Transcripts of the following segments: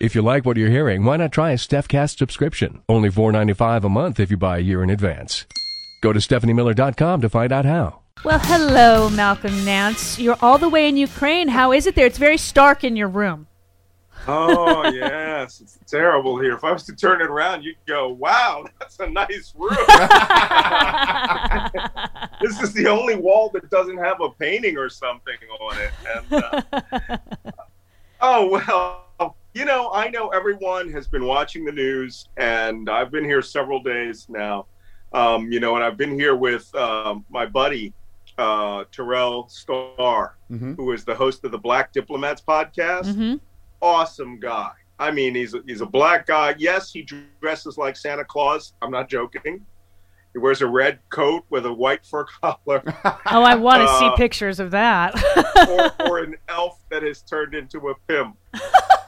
If you like what you're hearing, why not try a StephCast subscription? Only $4.95 a month if you buy a year in advance. Go to StephanieMiller.com to find out how. Well, hello, Malcolm Nance. You're all the way in Ukraine. How is it there? It's very stark in your room. Oh yes, it's terrible here. If I was to turn it around, you'd go, "Wow, that's a nice room." this is the only wall that doesn't have a painting or something on it. And, uh, oh well, you know, I know everyone has been watching the news, and I've been here several days now. Um, you know, and I've been here with um, my buddy uh, Terrell Starr, Mhm. who is the host of the Black Diplomats podcast. Mm-hmm. Awesome guy. I mean, he's a, he's a black guy. Yes, he dresses like Santa Claus. I'm not joking. He wears a red coat with a white fur collar, Oh, I want to see Uh, pictures of that. or, or an elf that has turned into a pimp.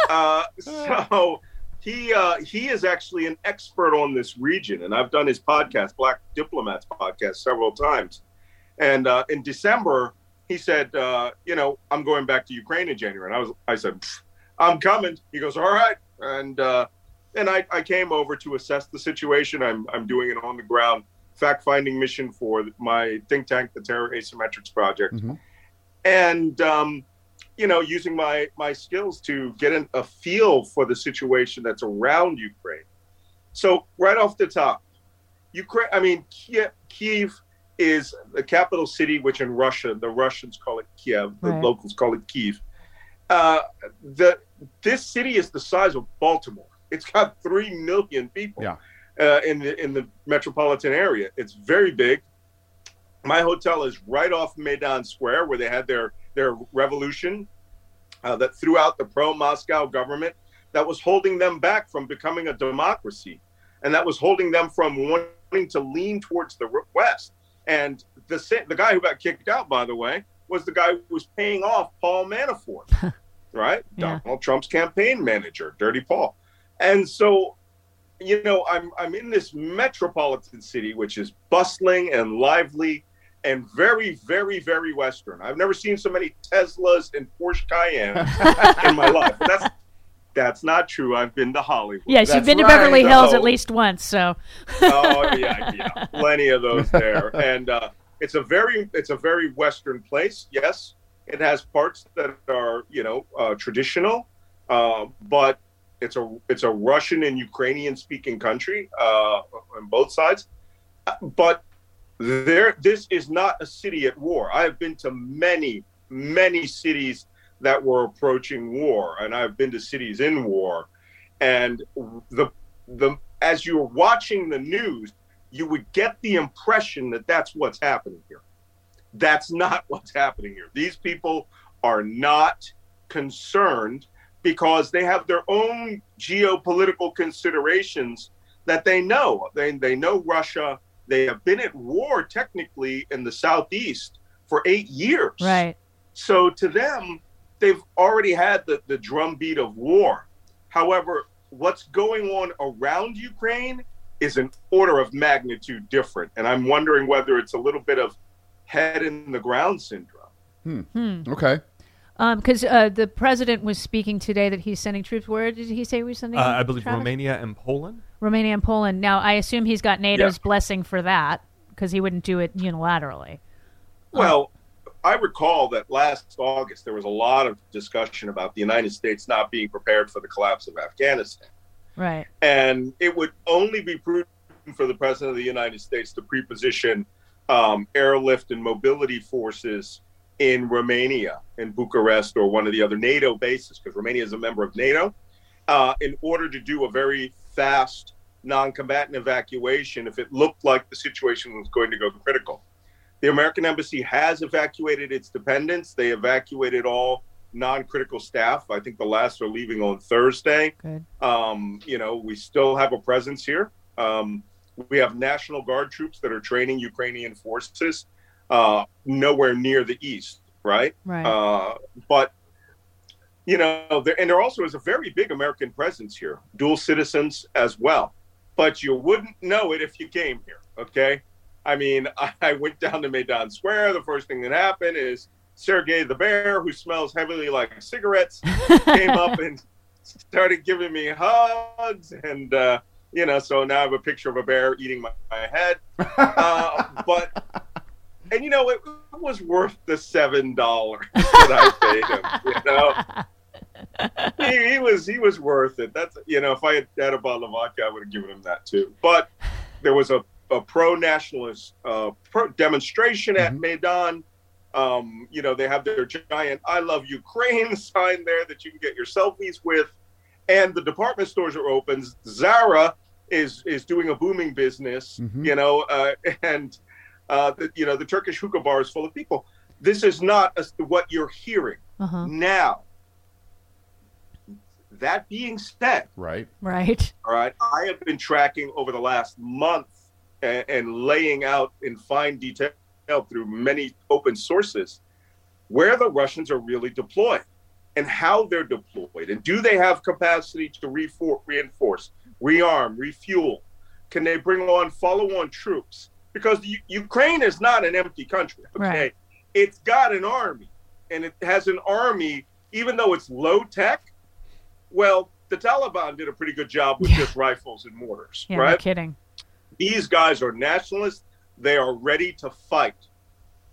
Uh, so he uh, he is actually an expert on this region, and I've done his podcast, Black Diplomats podcast, several times. And uh, in December, he said, uh, "You know, I'm going back to Ukraine in January." And I was, I said, "I'm coming." He goes, "All right," and uh, and I, I came over to assess the situation. I'm I'm doing an on the ground fact finding mission for my think tank, the Terror Asymmetrics Project, Mhm. and um, you know, using my my skills to get an, a feel for the situation that's around Ukraine. So right off the top, Ukraine. I mean, Kiev, Kiev is the capital city, which in Russia the Russians call it Kiev, the Right. locals call it Kiev. Uh, the this city is the size of Baltimore. It's got three million people Yeah. uh, in the in the metropolitan area. It's very big. My hotel is right off Maidan Square, where they had their their revolution uh, that threw out the pro Moscow government that was holding them back from becoming a democracy, and that was holding them from wanting to lean towards the west. And the the guy who got kicked out, by the way, was the guy who was paying off Paul Manafort, right? Yeah. Donald Trump's campaign manager, Dirty Paul. And so you know, I'm I'm in this metropolitan city, which is bustling and lively and very, very, very Western. I've never seen so many Teslas and Porsche Cayennes in my life. But that's that's not true. I've been to Hollywood. yes, you've That's been to. Beverly Hills at least once, so oh yeah, yeah, plenty of those there. And uh, it's a very it's a very Western place. Yes, it has parts that are you know uh, traditional, uh, but it's a it's a Russian and Ukrainian speaking country uh, on both sides. Uh, But there, this is not a city at war. I have been to many many cities that were approaching war, and I've been to cities in war, and the the as you're watching the news, you would get the impression that that's what's happening here. That's not what's happening here. These people are not concerned because they have their own geopolitical considerations that they know. They, they know Russia. They have been at war technically in the southeast for eight years. right. So to them, they've already had the, the drumbeat of war. However, what's going on around Ukraine is an order of magnitude different. And I'm wondering whether it's a little bit of head in the ground syndrome. Hmm. Okay. Because uh, the president was speaking today that he's sending troops. Where did he say he was sending? Uh, I believe Travis? Romania and Poland. Romania and Poland. Now, I assume he's got NATO's Yeah. blessing for that because he wouldn't do it unilaterally. Well, I recall that last August there was a lot of discussion about the United States not being prepared for the collapse of Afghanistan. Right. And it would only be prudent for the President of the United States to preposition um, airlift and mobility forces in Romania, in Bucharest, or one of the other NATO bases, because Romania is a member of NATO, uh, in order to do a very fast non combatant evacuation if it looked like the situation was going to go critical. The American Embassy has evacuated its dependents. They evacuated all non critical staff. I think the last are leaving on Thursday. Um, you know, we still have a presence here. Um, we have National Guard troops that are training Ukrainian forces uh, nowhere near the east, right? Right. Uh, but you know, there, and there also is a very big American presence here, dual citizens as well. But you wouldn't know it if you came here. Okay, I mean, I went down to Maidan Square. The first thing that happened is Sergey the bear, who smells heavily like cigarettes, came up and started giving me hugs, and uh, you know, so now I have a picture of a bear eating my, my head. Uh, but and you know, it, was worth the seven dollars that I paid him. You know, he, he was he was worth it. That's you know, if I had had a bottle of vodka, I would have given him that too. But there was a, a pro nationalist uh, pro demonstration at Maidan. Um, you know, they have their giant "I love Ukraine" sign there that you can get your selfies with, and the department stores are open. Zara is is doing a booming business. You know, uh, and uh, the, you know the Turkish hookah bar is full of people. This is not a, what you're hearing Uh-huh. now. That being said, Right. Right. all right, I have been tracking over the last month and, and laying out in fine detail through many open sources where the Russians are really deployed and how they're deployed, and do they have capacity to refor- reinforce, rearm, refuel? Can they bring on follow-on troops? Because U- Ukraine is not an empty country. Okay, Right. it's got an army, and it has an army, even though it's low tech. Well, the Taliban did a pretty good job with just rifles and mortars, Yeah, no right? kidding. These guys are nationalists. They are ready to fight.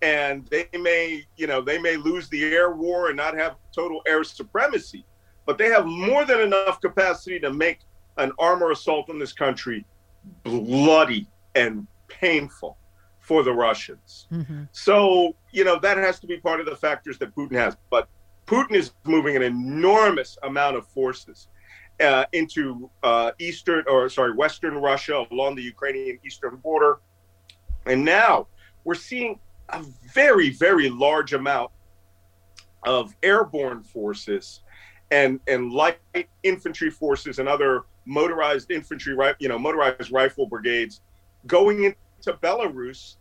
And they may, you know, they may lose the air war and not have total air supremacy, but they have more than enough capacity to make an armor assault on this country bloody and painful for the Russians. hmm So, you know, that has to be part of the factors that Putin has. But Putin is moving an enormous amount of forces uh, into uh, eastern, or sorry, western Russia along the Ukrainian eastern border. And now we're seeing a very, very large amount of airborne forces and, and light infantry forces and other motorized infantry, you know, motorized rifle brigades going into Belarus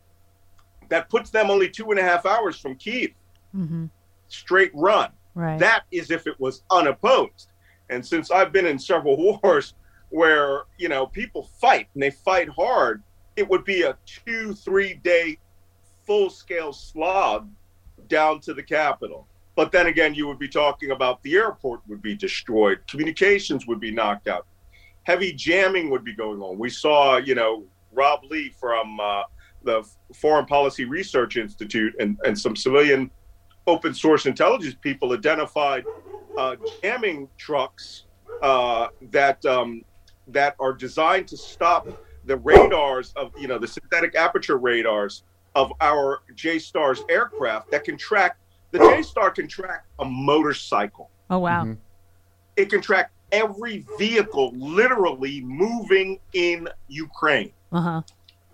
that puts them only two and a half hours from Kiev, hmm straight run. Right. That is if it was unopposed. And since I've been in several wars where, you know, people fight and they fight hard, it would be a two, three day full scale slog down to the capital. But then again, you would be talking about the airport would be destroyed, communications would be knocked out, heavy jamming would be going on. We saw, you know, Rob Lee from uh, the Foreign Policy Research Institute and, and some civilian open source intelligence people identified uh, jamming trucks uh, that um, that are designed to stop the radars of you know the synthetic aperture radars of our J-Stars aircraft that can track the J-Star can track a motorcycle. oh wow. Mhm. It can track every vehicle literally moving in Ukraine. Uh huh.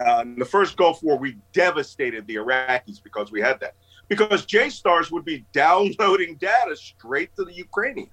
Uh, in the first Gulf War, we devastated the Iraqis because we had that. Because J Stars would be downloading data straight to the Ukrainians,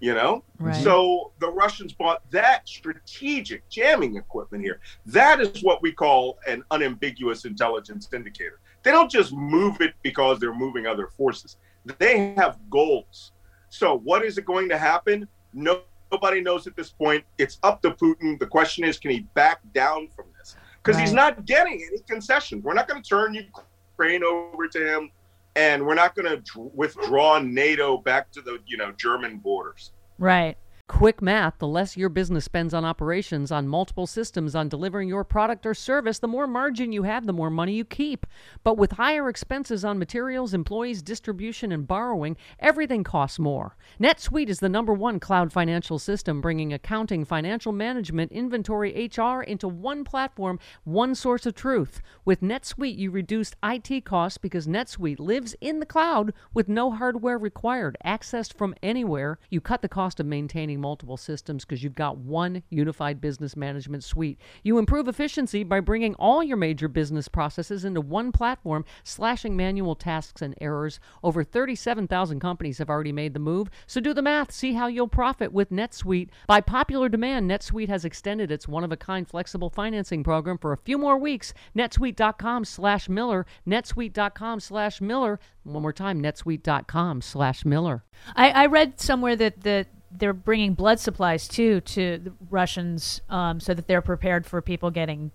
you know? Right. So the Russians bought that strategic jamming equipment here. That is what we call an unambiguous intelligence indicator. They don't just move it because they're moving other forces, they have goals. So, what is it going to happen? No, nobody knows at this point. It's up to Putin. The question is, can he back down from this? Because he's not getting any concessions. We're not going to turn Ukraine over to him. and we're not going to dr- withdraw NATO back to the you know German borders. Right. Quick math the less your business spends on operations, on multiple systems, on delivering your product or service, the more margin you have, the more money you keep. But with higher expenses on materials, employees, distribution, and borrowing, everything costs more. NetSuite is the number one cloud financial system, bringing accounting, financial management, inventory, HR into one platform, one source of truth. With NetSuite, you reduce IT costs because NetSuite lives in the cloud with no hardware required, accessed from anywhere. You cut the cost of maintaining multiple systems because you've got one unified business management suite. You improve efficiency by bringing all your major business processes into one platform, slashing manual tasks and errors. Over 37,000 companies have already made the move, so do the math. See how you'll profit with NetSuite. By popular demand, NetSuite has extended its one-of-a-kind flexible financing program for a few more weeks. netsuite.com slash Miller, netsuite.com slash Miller. One more time, netsuite.com slash Miller. I, I read somewhere that the they're bringing blood supplies too to the Russians, um, so that they're prepared for people getting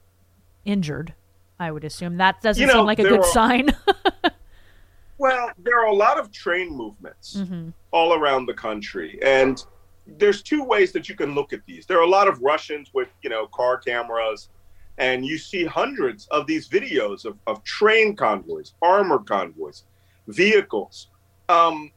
injured. I would assume that doesn't You know, seem like a good are- sign. Well, there are a lot of train movements all around the country, and there's two ways that you can look at these. There are a lot of Russians with you know car cameras, and you see hundreds of these videos of, of train convoys, armored convoys, vehicles. Um,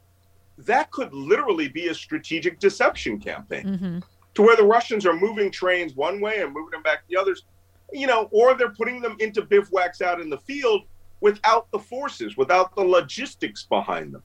that could literally be a strategic deception campaign mm-hmm. to where the Russians are moving trains one way and moving them back the others, you know, or they're putting them into bivouacs out in the field without the forces, without the logistics behind them.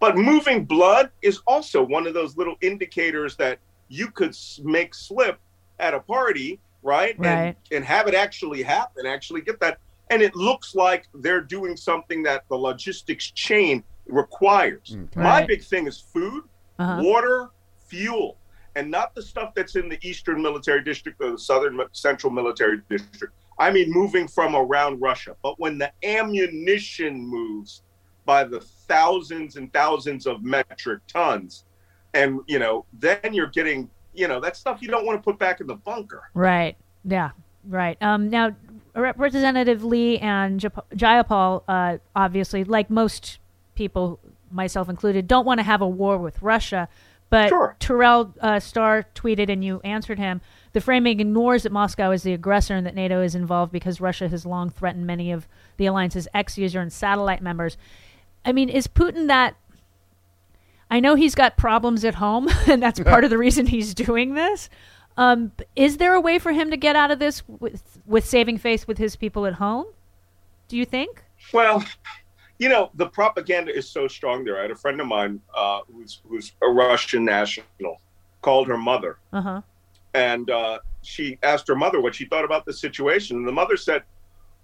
But moving blood is also one of those little indicators that you could make slip at a party, right? Right. And, and have it actually happen, actually get that. And it looks like they're doing something that the logistics chain requires. My Right. big thing is food, Uh-huh. water, fuel, and not the stuff that's in the Eastern Military District or the Southern Central Military District. I mean, moving from around Russia. But when the ammunition moves by the thousands and thousands of metric tons, and you know, then you're getting, you know, that stuff you don't want to put back in the bunker. Right. Yeah. Right. Um, now, Representative Lee and Jap- Jayapal, uh, obviously, like most people, myself included, don't want to have a war with Russia. But Sure. Terrell uh, Starr tweeted, and you answered him. The framing ignores that Moscow is the aggressor and that NATO is involved because Russia has long threatened many of the alliance's ex-user and satellite members. I mean, is Putin that? I know he's got problems at home, and that's part of the reason he's doing this. Um, is there a way for him to get out of this with with saving face with his people at home? Do you think? Well, you know, the propaganda is so strong there. I had a friend of mine uh, who's who's a Russian national called her mother, Uh huh. and uh, she asked her mother what she thought about the situation. And the mother said,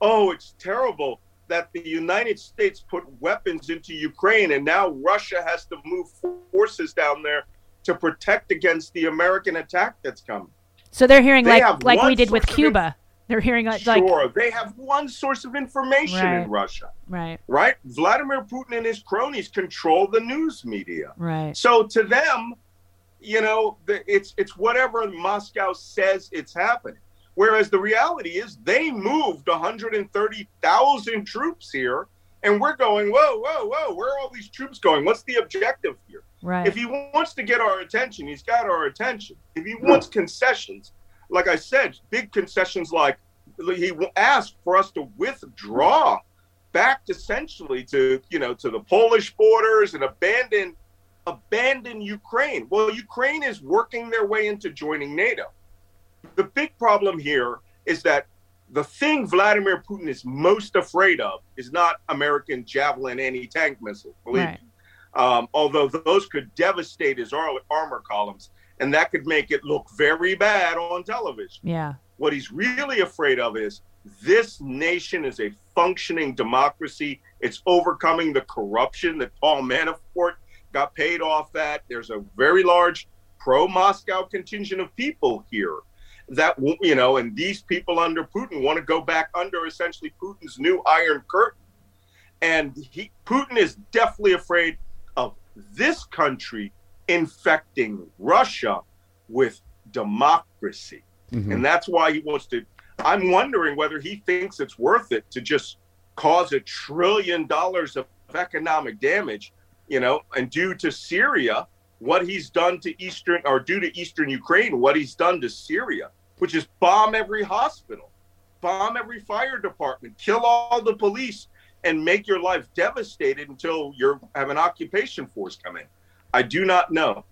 "Oh, it's terrible that the United States put weapons into Ukraine, and now Russia has to move forces down there to protect against the American attack that's coming." So they're hearing They like like we did with Cuba. They're hearing like, like sure, they have one source of information Right. in Russia, right, right? Vladimir Putin and his cronies control the news media. right, So to them, you know, the, it's it's whatever Moscow says it's happening. Whereas the reality is they moved 130,000 troops here, and we're going, whoa, whoa, whoa, where are all these troops going? What's the objective here? right. If he wants to get our attention, he's got our attention. If he wants concessions, like I said, big concessions like he asked for us to withdraw back essentially to you know to the Polish borders and abandon abandon Ukraine. Well, Ukraine is working their way into joining NATO. The big problem here is that the thing Vladimir Putin is most afraid of is not American Javelin anti-tank missiles. Believe Right. me um, although those could devastate his armor columns, and that could make it look very bad on television. yeah, What he's really afraid of is this nation is a functioning democracy. It's overcoming the corruption that Paul Manafort got paid off at. There's a very large pro Moscow contingent of people here that, you know, and these people under Putin want to go back under essentially Putin's new Iron Curtain. And he, Putin is definitely afraid of this country infecting Russia with democracy. Mm-hmm. And that's why he wants to. I'm wondering whether he thinks it's worth it to just cause a trillion dollars of economic damage, you know, and due to Syria, what he's done to Eastern or due to Eastern Ukraine, what he's done to Syria, which is bomb every hospital, bomb every fire department, kill all the police, and make your life devastated until you have an occupation force come in. I do not know.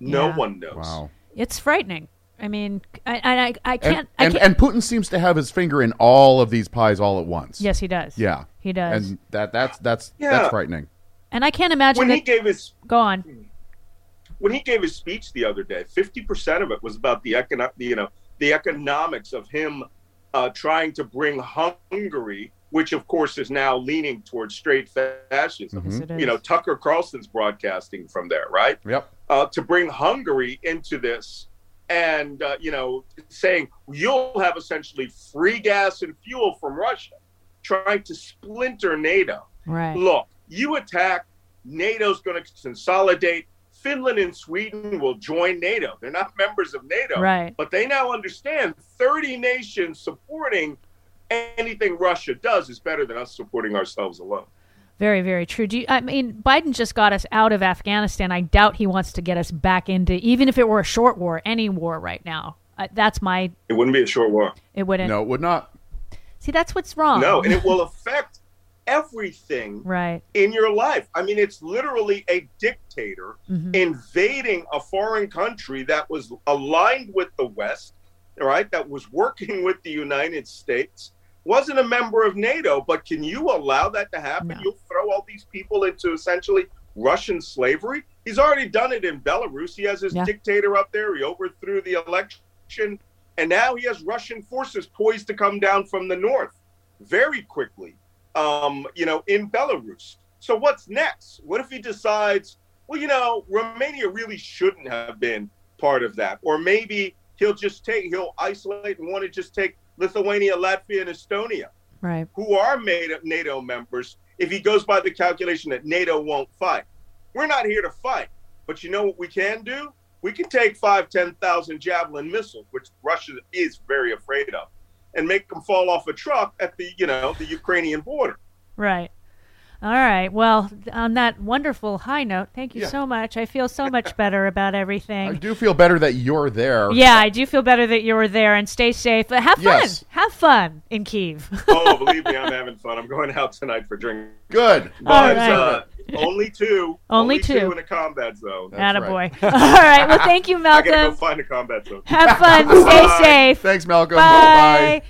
No Yeah. one knows. Wow. It's frightening. I mean, I I, I, I And, can't. I and, can't and Putin seems to have his finger in all of these pies all at once. yes, he does. Yeah. he does. And that that's that's Yeah. that's frightening. And I can't imagine When that. he gave his go on. when he gave his speech the other day, fifty percent of it was about the econo- the, you know, the economics of him uh, trying to bring Hungary, which of course is now leaning towards straight fascism. It You know. Tucker Carlson's broadcasting from there, right? Yep. Uh, to bring Hungary into this, and uh, you know, saying you'll have essentially free gas and fuel from Russia, trying to splinter NATO. right. Look, you attack, NATO's going to consolidate. Finland and Sweden will join NATO. They're not members of NATO. Right. But they now understand 30 nations supporting anything Russia does is better than us supporting ourselves alone. Very, very true. Do you, I mean, Biden just got us out of Afghanistan. I doubt he wants to get us back into, even if it were a short war, any war right now. Uh, that's my. It wouldn't be a short war. It wouldn't. No, it would not. See, that's what's wrong. No, and it will affect everything right. in your life. I mean, it's literally a dictator Mhm. invading a foreign country that was aligned with the West, right? That was working with the United States, wasn't a member of NATO. But can you allow that to happen? No. You'll throw all these people into essentially Russian slavery. He's already done it in Belarus. He has his Yeah. dictator up there. He overthrew the election. And now he has Russian forces poised to come down from the north very quickly, um, you know, in Belarus. So what's next? What if he decides, well, you know, Romania really shouldn't have been part of that, or maybe he'll just take, he'll isolate and want to just take Lithuania, Latvia, and Estonia, Right. who are made of NATO members. If he goes by the calculation that NATO won't fight, we're not here to fight. But you know what we can do? We can take five, ten thousand javelin missiles, which Russia is very afraid of, and make them fall off a truck at the, you know, the Ukrainian border. Right. All right. Well, on that wonderful high note, thank you Yeah. so much. I feel so much better about everything. I do feel better that you're there. Yeah, I do feel better that you were there and stay safe. But have fun. Yes. Have fun in Kiev. Oh, believe me, I'm having fun. I'm going out tonight for drinks. Good. But right. uh, only two. Only two. in a combat zone. That's Attaboy. All right. Well, thank you, Malcolm. I gotta go Malcolm. find a combat zone. Have fun. Stay safe. Thanks, Malcolm. Bye. Bye.